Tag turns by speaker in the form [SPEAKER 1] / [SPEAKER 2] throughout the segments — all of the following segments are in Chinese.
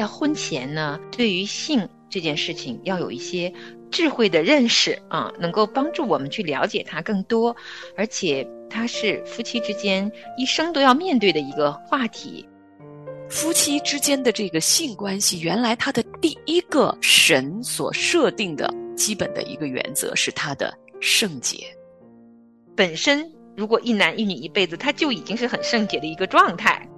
[SPEAKER 1] 在婚前呢，对于性这件事情要有一些智慧的认识啊，能够帮助我们去了解它更多，而且它是夫妻之间一生都要面对的一个话题。
[SPEAKER 2] 夫妻之间的这个性关系，原来它的第一个神所设定的基本的一个原则是它的圣洁。
[SPEAKER 1] 本身如果一男一女一辈子，他就已经是很圣洁的一个状态。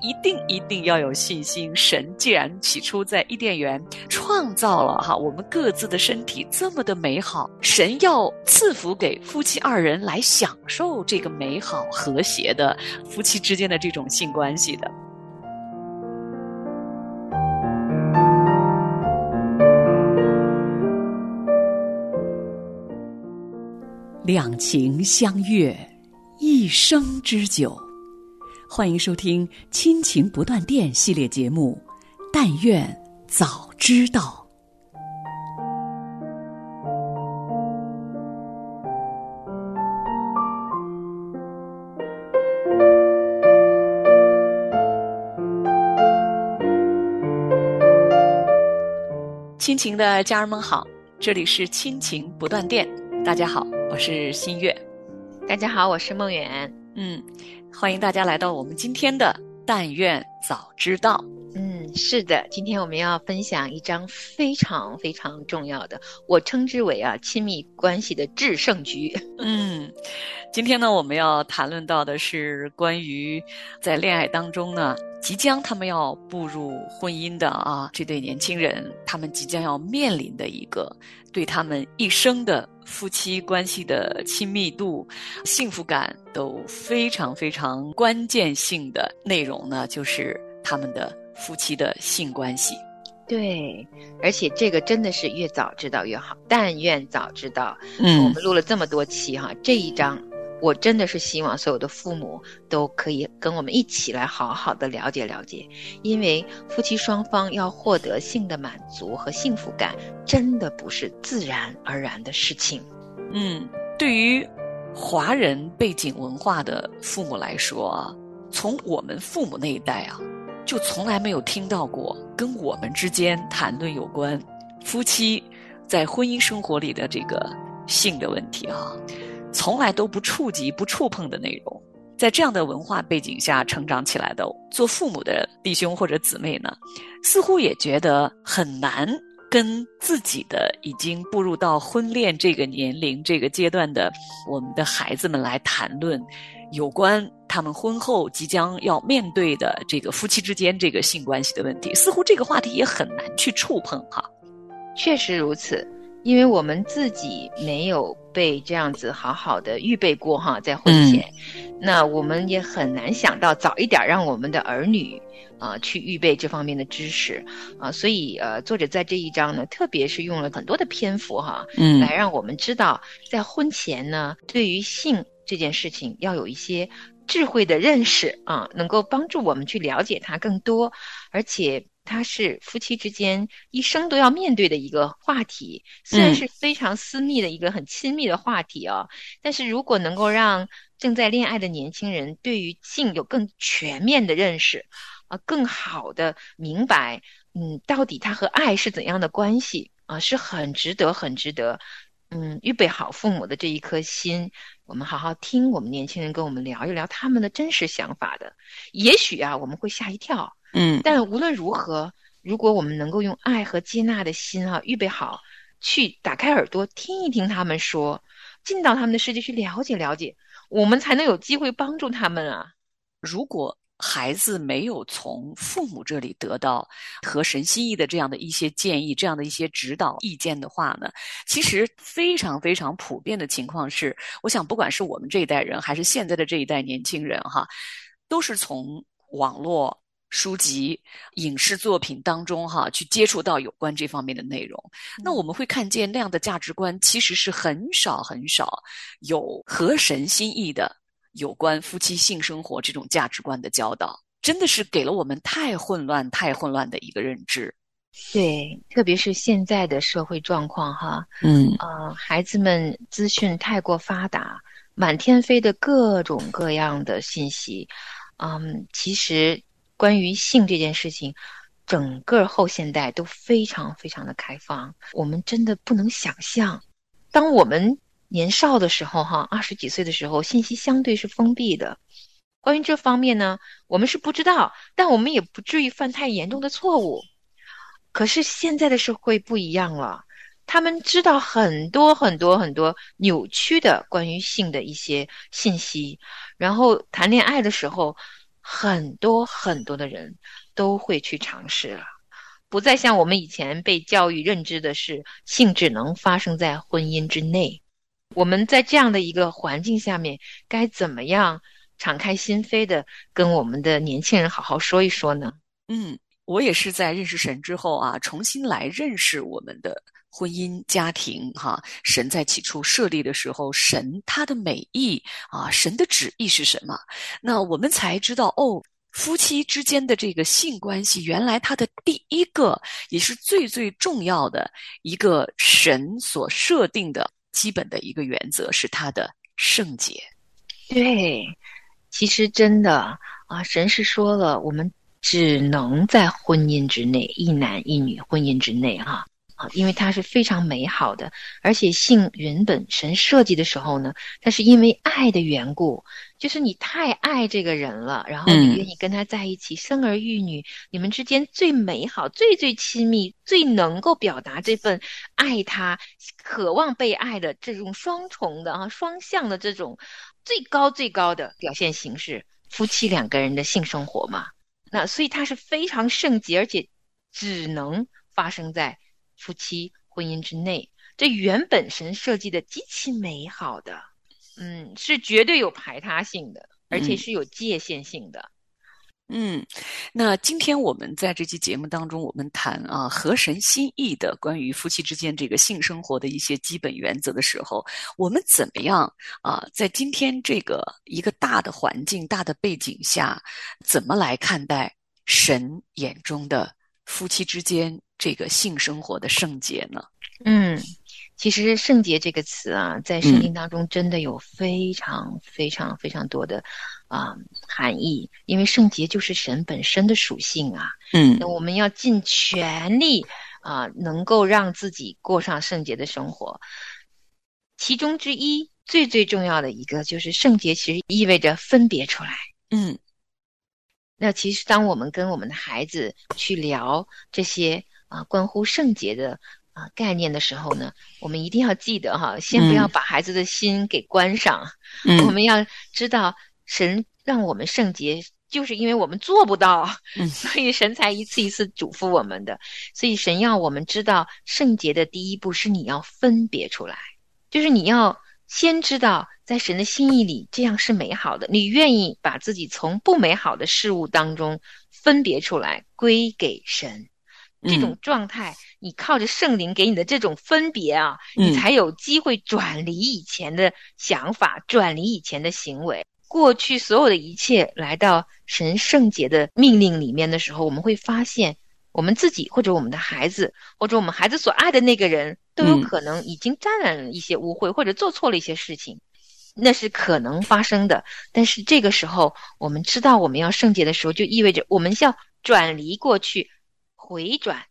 [SPEAKER 2] 一定一定要有信心。神既然起初在伊甸园创造了哈我们各自的身体这么的美好，神要赐福给夫妻二人来享受这个美好和谐的夫妻之间的这种性关系的。两情相悦，一生之久。欢迎收听《亲情不断电》系列节目，《但愿早知道》。亲情的家人们好，这里是《亲情不断电》，大家好，我是新月，
[SPEAKER 1] 大家好，我是梦远，
[SPEAKER 2] 嗯。欢迎大家来到我们今天的《但愿早知道》。
[SPEAKER 1] 是的，今天我们要分享一张非常非常重要的，我称之为啊亲密关系的制胜局。
[SPEAKER 2] 嗯，今天呢，我们要谈论到的是关于在恋爱当中呢，即将他们要步入婚姻的啊这对年轻人，他们即将要面临的一个对他们一生的夫妻关系的亲密度、幸福感都非常非常关键性的内容呢，就是他们的。夫妻的性关系，
[SPEAKER 1] 对，而且这个真的是越早知道越好。但愿早知道。嗯，我们录了这么多期哈，这一章我真的是希望所有的父母都可以跟我们一起来好好的了解了解，因为夫妻双方要获得性的满足和幸福感，真的不是自然而然的事情。
[SPEAKER 2] 嗯，对于华人背景文化的父母来说啊，从我们父母那一代啊。就从来没有听到过跟我们之间谈论有关夫妻在婚姻生活里的这个性的问题啊，从来都不触及、不触碰的内容。在这样的文化背景下成长起来的做父母的弟兄或者姊妹呢，似乎也觉得很难跟自己的已经步入到婚恋这个年龄、这个阶段的我们的孩子们来谈论有关。他们婚后即将要面对的这个夫妻之间这个性关系的问题，似乎这个话题也很难去触碰哈。
[SPEAKER 1] 确实如此，因为我们自己没有被这样子好好的预备过哈，在婚前，那我们也很难想到早一点让我们的儿女啊去预备这方面的知识啊，所以呃，作者在这一章呢，特别是用了很多的篇幅哈，嗯，来让我们知道在婚前呢，对于性这件事情要有一些。智慧的认识啊，能够帮助我们去了解它更多，而且它是夫妻之间一生都要面对的一个话题。虽然是非常私密的一个很亲密的话题啊，但是如果能够让正在恋爱的年轻人对于性有更全面的认识，啊，更好的明白，嗯，到底他和爱是怎样的关系啊，是很值得，很值得。嗯，预备好父母的这一颗心，我们好好听我们年轻人跟我们聊一聊他们的真实想法的。也许啊，我们会吓一跳。嗯，但无论如何，如果我们能够用爱和接纳的心啊，预备好去打开耳朵听一听他们说，进到他们的世界去了解了解，我们才能有机会帮助他们啊。
[SPEAKER 2] 如果。孩子没有从父母这里得到和神心意的这样的一些建议、这样的一些指导意见的话呢，其实非常非常普遍的情况是，我想不管是我们这一代人，还是现在的这一代年轻人，哈，都是从网络、书籍、影视作品当中哈去接触到有关这方面的内容。那我们会看见那样的价值观其实是很少很少有合神心意的。有关夫妻性生活这种价值观的教导，真的是给了我们太混乱、太混乱的一个认知。
[SPEAKER 1] 对，特别是现在的社会状况，哈，嗯，啊，孩子们资讯太过发达，满天飞的各种各样的信息，嗯，其实关于性这件事情，整个后现代都非常非常的开放，我们真的不能想象，当我们年少的时候，哈，二十几岁的时候，信息相对是封闭的。关于这方面呢，我们是不知道，但我们也不至于犯太严重的错误。可是现在的社会不一样了，他们知道很多很多很多扭曲的关于性的一些信息，然后谈恋爱的时候，很多很多的人都会去尝试了，不再像我们以前被教育认知的是性只能发生在婚姻之内。我们在这样的一个环境下面，该怎么样？敞开心扉的跟我们的年轻人好好说一说呢。
[SPEAKER 2] 嗯，我也是在认识神之后啊，重新来认识我们的婚姻家庭哈。神在起初设立的时候，神他的美意啊，神的旨意是什么？那我们才知道哦，夫妻之间的这个性关系，原来它的第一个也是最最重要的一个神所设定的基本的一个原则是他的圣洁。
[SPEAKER 1] 对。其实真的啊，神是说了，我们只能在婚姻之内，一男一女婚姻之内，啊，因为它是非常美好的，而且性原本神设计的时候呢，它是因为爱的缘故，就是你太爱这个人了，然后你愿意跟他在一起，生儿育女，你们之间最美好、最最亲密、最能够表达这份爱他、渴望被爱的这种双重的啊、双向的这种。最高最高的表现形式，夫妻两个人的性生活嘛，那所以它是非常圣洁，而且只能发生在夫妻婚姻之内。这原本神设计的极其美好的，嗯，是绝对有排他性的，而且是有界限性的。
[SPEAKER 2] 嗯，那今天我们在这期节目当中，我们谈啊合神心意的关于夫妻之间这个性生活的一些基本原则的时候，我们怎么样啊，在今天这个一个大的环境、大的背景下，怎么来看待神眼中的夫妻之间这个性生活的圣洁呢？
[SPEAKER 1] 嗯。其实“圣洁”这个词啊，在圣经当中真的有非常非常非常多的啊含义，因为圣洁就是神本身的属性啊。
[SPEAKER 2] 嗯，
[SPEAKER 1] 那我们要尽全力啊，能够让自己过上圣洁的生活。其中之一最最重要的一个就是圣洁，其实意味着分别出来。
[SPEAKER 2] 嗯，
[SPEAKER 1] 那其实当我们跟我们的孩子去聊这些啊关乎圣洁的。啊，概念的时候呢，我们一定要记得哈，先不要把孩子的心给关上。
[SPEAKER 2] 嗯，
[SPEAKER 1] 我们要知道，神让我们圣洁，就是因为我们做不到，
[SPEAKER 2] 嗯，
[SPEAKER 1] 所以神才一次一次嘱咐我们的。所以神要我们知道，圣洁的第一步是你要分别出来，就是你要先知道，在神的心意里，这样是美好的。你愿意把自己从不美好的事物当中分别出来，归给神。这种状态，你靠着圣灵给你的这种分别啊，你才有机会转离以前的想法，转离以前的行为。过去所有的一切来到神圣洁的命令里面的时候，我们会发现，我们自己或者我们的孩子，或者我们孩子所爱的那个人，都有可能已经沾染了一些污秽，或者做错了一些事情，那是可能发生的。但是这个时候，我们知道我们要圣洁的时候，就意味着我们要转离过去。回转，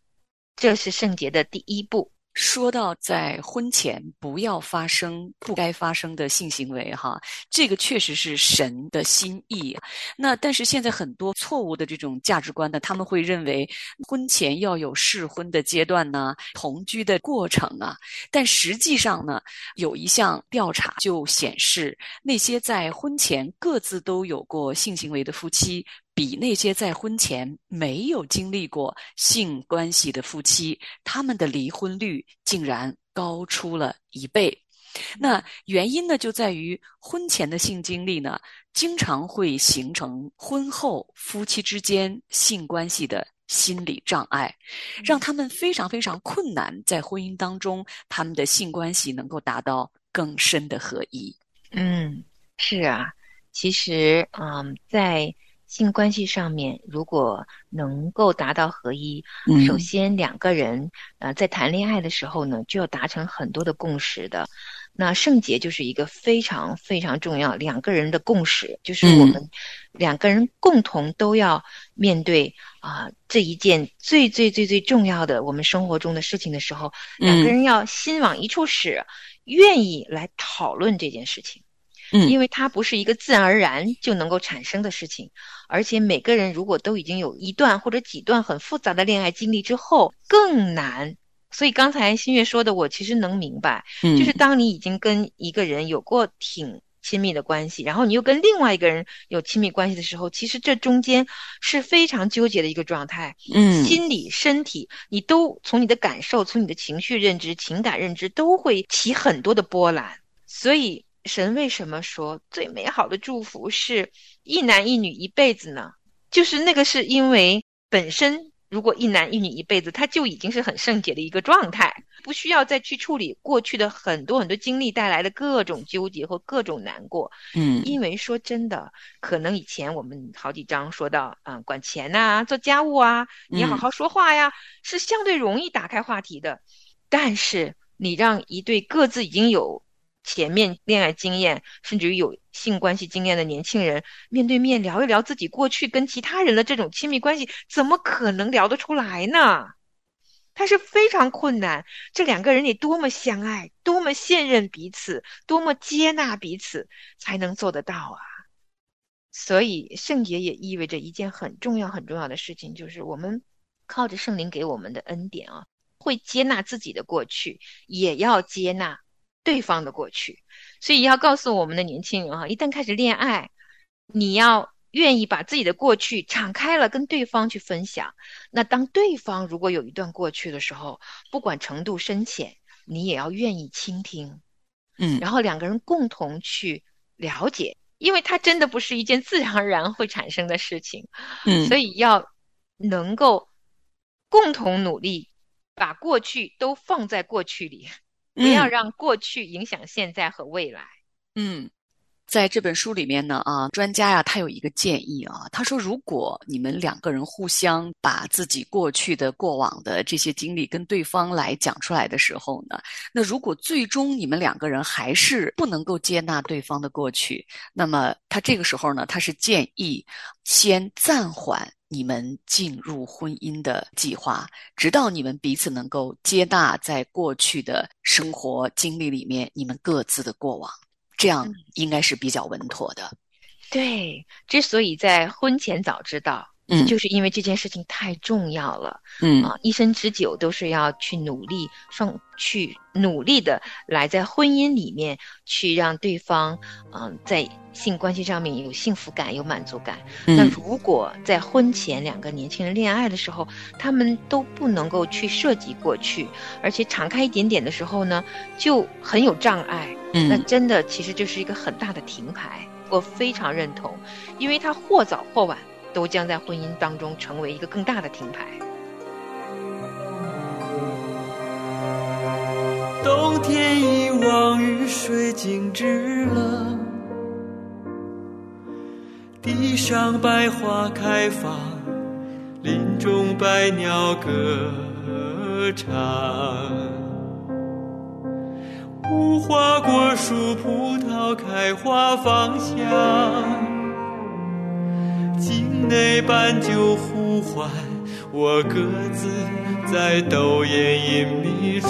[SPEAKER 1] 这是圣洁的第一步。
[SPEAKER 2] 说到在婚前不要发生不该发生的性行为，哈，这个确实是神的心意。那但是现在很多错误的这种价值观呢，他们会认为婚前要有试婚的阶段呢，同居的过程啊。但实际上呢，有一项调查就显示，那些在婚前各自都有过性行为的夫妻。比那些在婚前没有经历过性关系的夫妻，他们的离婚率竟然高出了一倍。那原因呢，就在于婚前的性经历呢，经常会形成婚后夫妻之间性关系的心理障碍，让他们非常非常困难在婚姻当中，他们的性关系能够达到更深的合一。
[SPEAKER 1] 嗯，是啊，其实，嗯，在。性关系上面，如果能够达到合一，首先两个人呃在谈恋爱的时候呢，就要达成很多的共识的。那圣洁就是一个非常非常重要两个人的共识，就是我们两个人共同都要面对啊这一件最最最最重要的我们生活中的事情的时候，两个人要心往一处使，愿意来讨论这件事情。
[SPEAKER 2] 嗯，
[SPEAKER 1] 因为它不是一个自然而然就能够产生的事情，而且每个人如果都已经有一段或者几段很复杂的恋爱经历之后，更难。所以刚才新月说的，我其实能明白，就是当你已经跟一个人有过挺亲密的关系，然后你又跟另外一个人有亲密关系的时候，其实这中间是非常纠结的一个状态。
[SPEAKER 2] 嗯，
[SPEAKER 1] 心理、身体，你都从你的感受、从你的情绪认知、情感认知都会起很多的波澜，所以。神为什么说最美好的祝福是一男一女一辈子呢？就是那个是因为本身如果一男一女一辈子，他就已经是很圣洁的一个状态，不需要再去处理过去的很多很多经历带来的各种纠结和各种难过。
[SPEAKER 2] 嗯，
[SPEAKER 1] 因为说真的，可能以前我们好几章说到嗯，管钱呐，做家务啊，你好好说话呀，是相对容易打开话题的。但是你让一对各自已经有。前面恋爱经验，甚至于有性关系经验的年轻人，面对面聊一聊自己过去跟其他人的这种亲密关系，怎么可能聊得出来呢？他是非常困难。这两个人得多么相爱，多么信任彼此，多么接纳彼此，才能做得到啊！所以圣洁也意味着一件很重要、很重要的事情，就是我们靠着圣灵给我们的恩典啊，会接纳自己的过去，也要接纳。对方的过去，所以要告诉我们的年轻人哈，一旦开始恋爱，你要愿意把自己的过去敞开了跟对方去分享。那当对方如果有一段过去的时候，不管程度深浅，你也要愿意倾听，
[SPEAKER 2] 嗯，
[SPEAKER 1] 然后两个人共同去了解，因为它真的不是一件自然而然会产生的事情，
[SPEAKER 2] 嗯，
[SPEAKER 1] 所以要能够共同努力，把过去都放在过去里。不要让过去影响现在和未来。
[SPEAKER 2] 嗯，在这本书里面呢，啊，专家呀，他有一个建议啊，他说，如果你们两个人互相把自己过去的过往的这些经历跟对方来讲出来的时候呢，那如果最终你们两个人还是不能够接纳对方的过去，那么他这个时候呢，他是建议先暂缓。你们进入婚姻的计划，直到你们彼此能够接纳在过去的生活经历里面你们各自的过往，这样应该是比较稳妥的。
[SPEAKER 1] 对，之所以在婚前早知道。
[SPEAKER 2] 嗯，
[SPEAKER 1] 就是因为这件事情太重要了，
[SPEAKER 2] 嗯
[SPEAKER 1] 啊，一生之久都是要去努力，双去努力的来在婚姻里面去让对方，嗯，在性关系上面有幸福感、有满足感。那如果在婚前两个年轻人恋爱的时候，他们都不能够去涉及过去，而且敞开一点点的时候呢，就很有障碍。
[SPEAKER 2] 嗯，
[SPEAKER 1] 那真的其实就是一个很大的停牌。我非常认同，因为他或早或晚。都将在婚姻当中成为一个更大的停牌。
[SPEAKER 3] 冬天一望雨水静止了，地上百花开放，林中百鸟歌唱，无花果树葡萄开花芳香。境内斑鸠呼唤，我各自在斗艳隐秘处。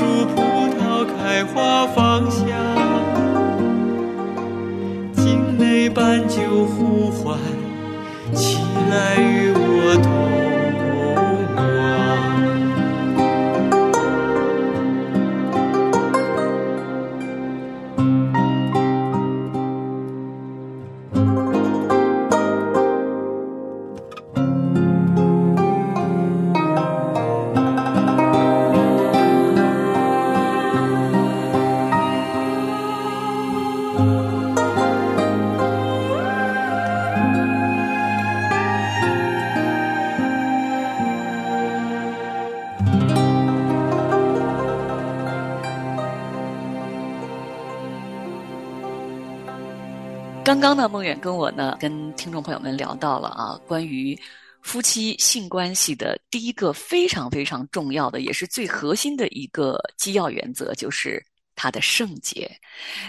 [SPEAKER 3] 树，葡萄开花芳香，境内半酒呼唤，起来与我
[SPEAKER 2] 刚刚呢，梦远跟我呢，跟听众朋友们聊到了啊，关于夫妻性关系的第一个非常非常重要的，也是最核心的一个基要原则，就是它的圣洁。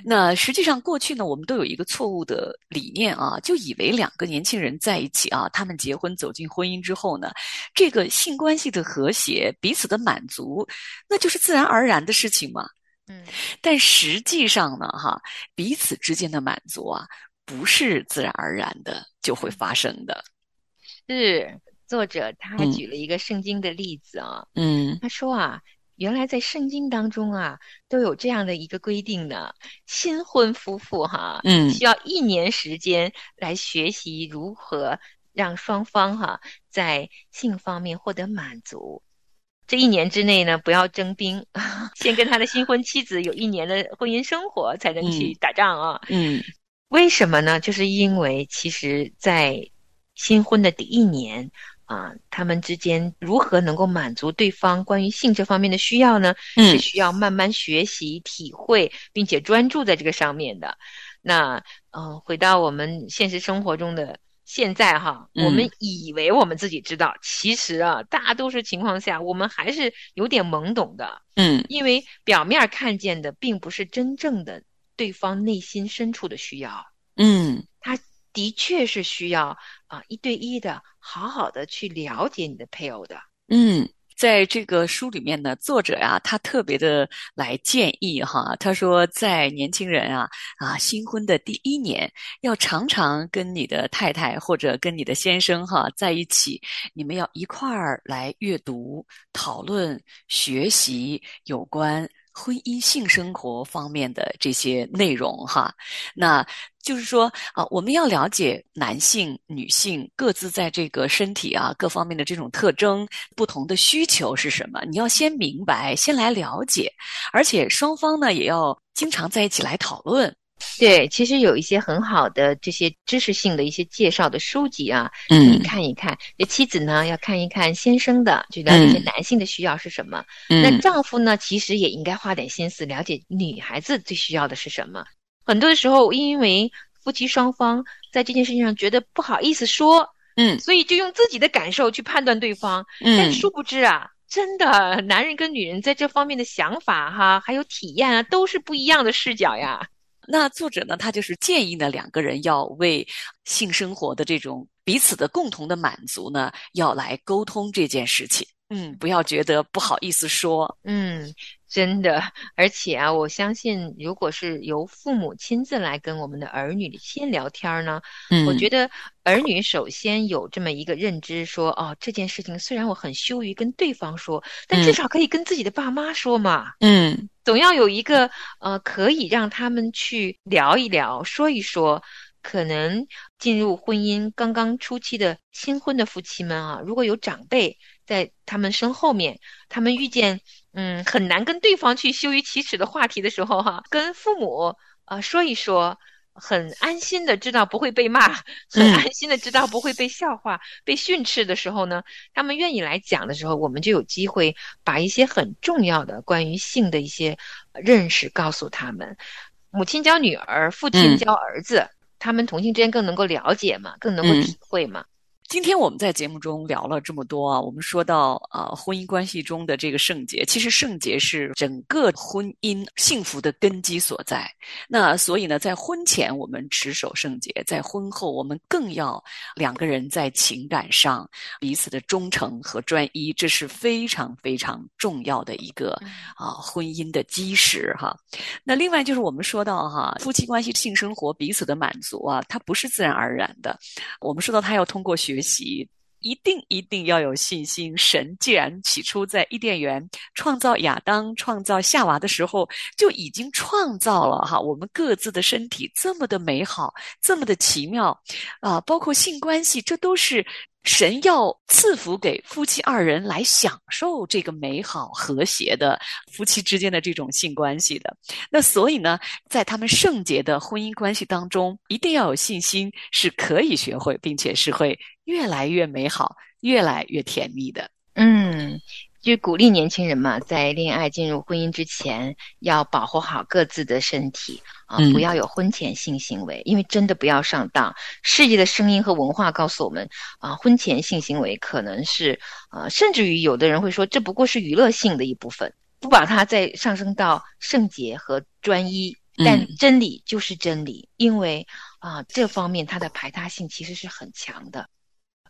[SPEAKER 2] 那实际上过去呢，我们都有一个错误的理念啊，就以为两个年轻人在一起啊，他们结婚走进婚姻之后呢，这个性关系的和谐、彼此的满足，那就是自然而然的事情嘛。
[SPEAKER 1] 嗯
[SPEAKER 2] 但实际上呢，哈，彼此之间的满足啊，不是自然而然的就会发生的。
[SPEAKER 1] 是作者他还
[SPEAKER 2] 嗯
[SPEAKER 1] 举了一个圣经的例子啊，
[SPEAKER 2] 嗯
[SPEAKER 1] 他说啊，原来在圣经当中啊，都有这样的一个规定呢，新婚夫妇哈，
[SPEAKER 2] 嗯
[SPEAKER 1] 需要一年时间来学习如何让双方哈在性方面获得满足。这一年之内呢，不要征兵，先跟他的新婚妻子有一年的婚姻生活，才能去
[SPEAKER 2] 嗯
[SPEAKER 1] 打仗啊。
[SPEAKER 2] 嗯
[SPEAKER 1] 为什么呢？就是因为其实，在新婚的第一年啊，他们之间如何能够满足对方关于性这方面的需要呢？是
[SPEAKER 2] 嗯
[SPEAKER 1] 需要慢慢学习、体会，并且专注在这个上面的。那嗯、呃回到我们现实生活中的现在哈，
[SPEAKER 2] 嗯
[SPEAKER 1] 我们以为我们自己知道，其实啊，大多数情况下，我们还是有点懵懂的。
[SPEAKER 2] 嗯
[SPEAKER 1] 因为表面看见的并不是真正的对方内心深处的需要，
[SPEAKER 2] 嗯
[SPEAKER 1] 他的确是需要啊、一对一的好好的去了解你的配偶的。
[SPEAKER 2] 嗯，在这个书里面呢，作者呀，他特别的来建议哈，他说，在年轻人啊啊新婚的第一年，要常常跟你的太太或者跟你的先生哈在一起，你们要一块儿来阅读、讨论、学习有关。婚姻性生活方面的这些内容哈，那就是说啊，我们要了解男性、女性各自在这个身体啊各方面的这种特征、不同的需求是什么。你要先明白，先来了解，而且双方呢也要经常在一起来讨论。
[SPEAKER 1] 对，其实有一些很好的这些知识性的一些介绍的书籍啊，
[SPEAKER 2] 嗯
[SPEAKER 1] 你看一看。这妻子呢要看一看先生的，就了解一些
[SPEAKER 2] 嗯
[SPEAKER 1] 男性的需要是什么。
[SPEAKER 2] 嗯
[SPEAKER 1] 那丈夫呢，其实也应该花点心思了解女孩子最需要的是什么。很多的时候，因为夫妻双方在这件事情上觉得不好意思说，
[SPEAKER 2] 嗯
[SPEAKER 1] 所以就用自己的感受去判断对方。嗯但
[SPEAKER 2] 嗯
[SPEAKER 1] 殊不知啊，真的，男人跟女人在这方面的想法哈，还有体验啊，都是不一样的视角呀。
[SPEAKER 2] 那作者呢，他就是建议呢，两个人要为性生活的这种彼此的共同的满足呢，要来沟通这件事情。嗯，不要觉得不好意思说。
[SPEAKER 1] 嗯，真的，而且啊，我相信，如果是由父母亲自来跟我们的儿女先聊天儿呢，
[SPEAKER 2] 嗯
[SPEAKER 1] 我觉得儿女首先有这么一个认知说，哦，这件事情虽然我很羞于跟对方说，但至
[SPEAKER 2] 嗯
[SPEAKER 1] 少可以跟自己的爸妈说嘛。
[SPEAKER 2] 嗯
[SPEAKER 1] 总要有一个呃，可以让他们去聊一聊、说一说。可能进入婚姻刚刚初期的新婚的夫妻们啊，如果有长辈在他们身后面，他们遇见嗯很难跟对方去羞于启齿的话题的时候哈、跟父母啊、呃说一说，很安心的知道不会被骂，很
[SPEAKER 2] 嗯
[SPEAKER 1] 安心的知道不会被笑话、被训斥的时候呢，他们愿意来讲的时候，我们就有机会把一些很重要的关于性的一些认识告诉他们。母亲教女儿，父亲
[SPEAKER 2] 嗯
[SPEAKER 1] 教儿子，他们同性之间更能够了解嘛，更能够
[SPEAKER 2] 嗯
[SPEAKER 1] 体会嘛。
[SPEAKER 2] 今天我们在节目中聊了这么多啊，我们说到啊、呃婚姻关系中的这个圣洁，其实圣洁是整个婚姻幸福的根基所在。那所以呢，在婚前我们持守圣洁，在婚后我们更要两个人在情感上彼此的忠诚和专一，这是非常非常重要的一个啊婚姻的基石哈。那另外就是我们说到哈，夫妻关系性生活彼此的满足啊，它不是自然而然的。我们说到他要通过学习，一定一定要有信心。神既然起初在伊甸园创造亚当、创造夏娃的时候，就已经创造了哈我们各自的身体这么的美好，这么的奇妙啊、包括性关系，这都是。神要赐福给夫妻二人来享受这个美好和谐的夫妻之间的这种性关系的。那所以呢，在他们圣洁的婚姻关系当中，一定要有信心，是可以学会，并且是会越来越美好、越来越甜蜜的。
[SPEAKER 1] 嗯，就鼓励年轻人嘛，在恋爱进入婚姻之前，要保护好各自的身体啊，
[SPEAKER 2] 嗯
[SPEAKER 1] 不要有婚前性行为，因为真的不要上当。世界的声音和文化告诉我们啊，婚前性行为可能是啊，甚至于有的人会说，这不过是娱乐性的一部分，不把它再上升到圣洁和专一。但
[SPEAKER 2] 嗯
[SPEAKER 1] 真理就是真理，因为啊，这方面它的排他性其实是很强的。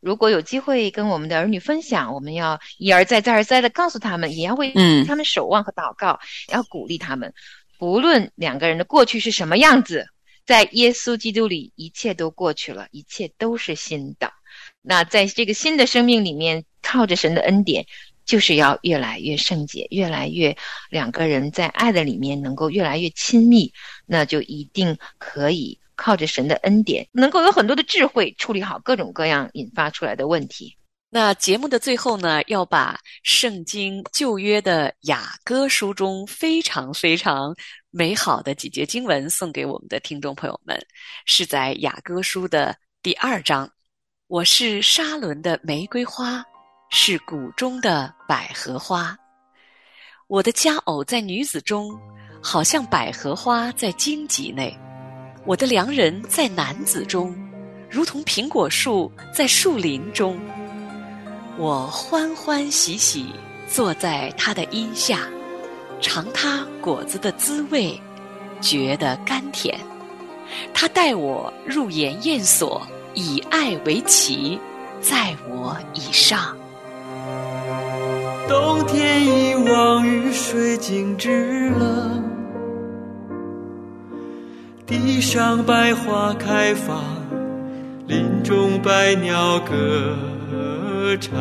[SPEAKER 1] 如果有机会跟我们的儿女分享，我们要一而再、再而三的告诉他们，也要为
[SPEAKER 2] 嗯
[SPEAKER 1] 他们守望和祷告，也要鼓励他们。不论两个人的过去是什么样子，在耶稣基督里，一切都过去了，一切都是新的。那在这个新的生命里面，靠着神的恩典，就是要越来越圣洁，越来越两个人在爱的里面能够越来越亲密，那就一定可以靠着神的恩典，能够有很多的智慧处理好各种各样引发出来的问题。
[SPEAKER 2] 那节目的最后呢，要把圣经旧约的雅歌书中非常非常美好的几节经文送给我们的听众朋友们，是在雅歌书的第二章。我是沙伦的玫瑰花，是谷中的百合花。我的佳偶在女子中，好像百合花在荆棘内；我的良人在男子中，如同苹果树在树林中。我欢欢喜喜坐在他的荫下，尝他果子的滋味，觉得甘甜。他带我入筵宴所，以爱为旗，在我以上。
[SPEAKER 3] 冬天一望雨水静止了，地上百花开放，林中百鸟歌唱。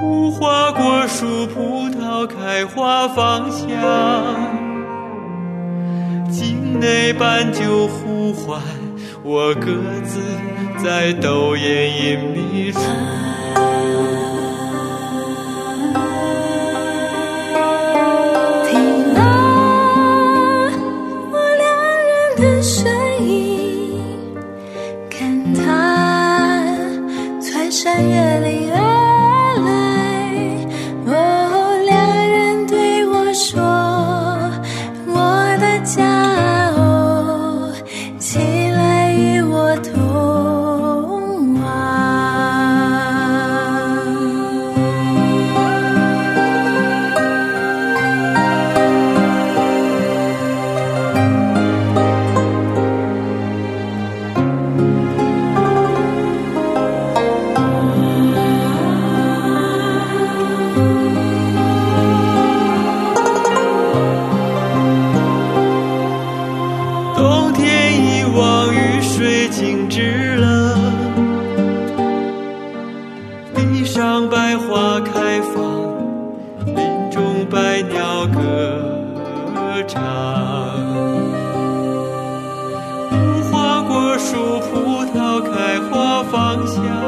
[SPEAKER 3] 无花果树、葡萄开花芳香，境内斑鸠呼唤，我各自在斗艳隐秘处。
[SPEAKER 4] 方向。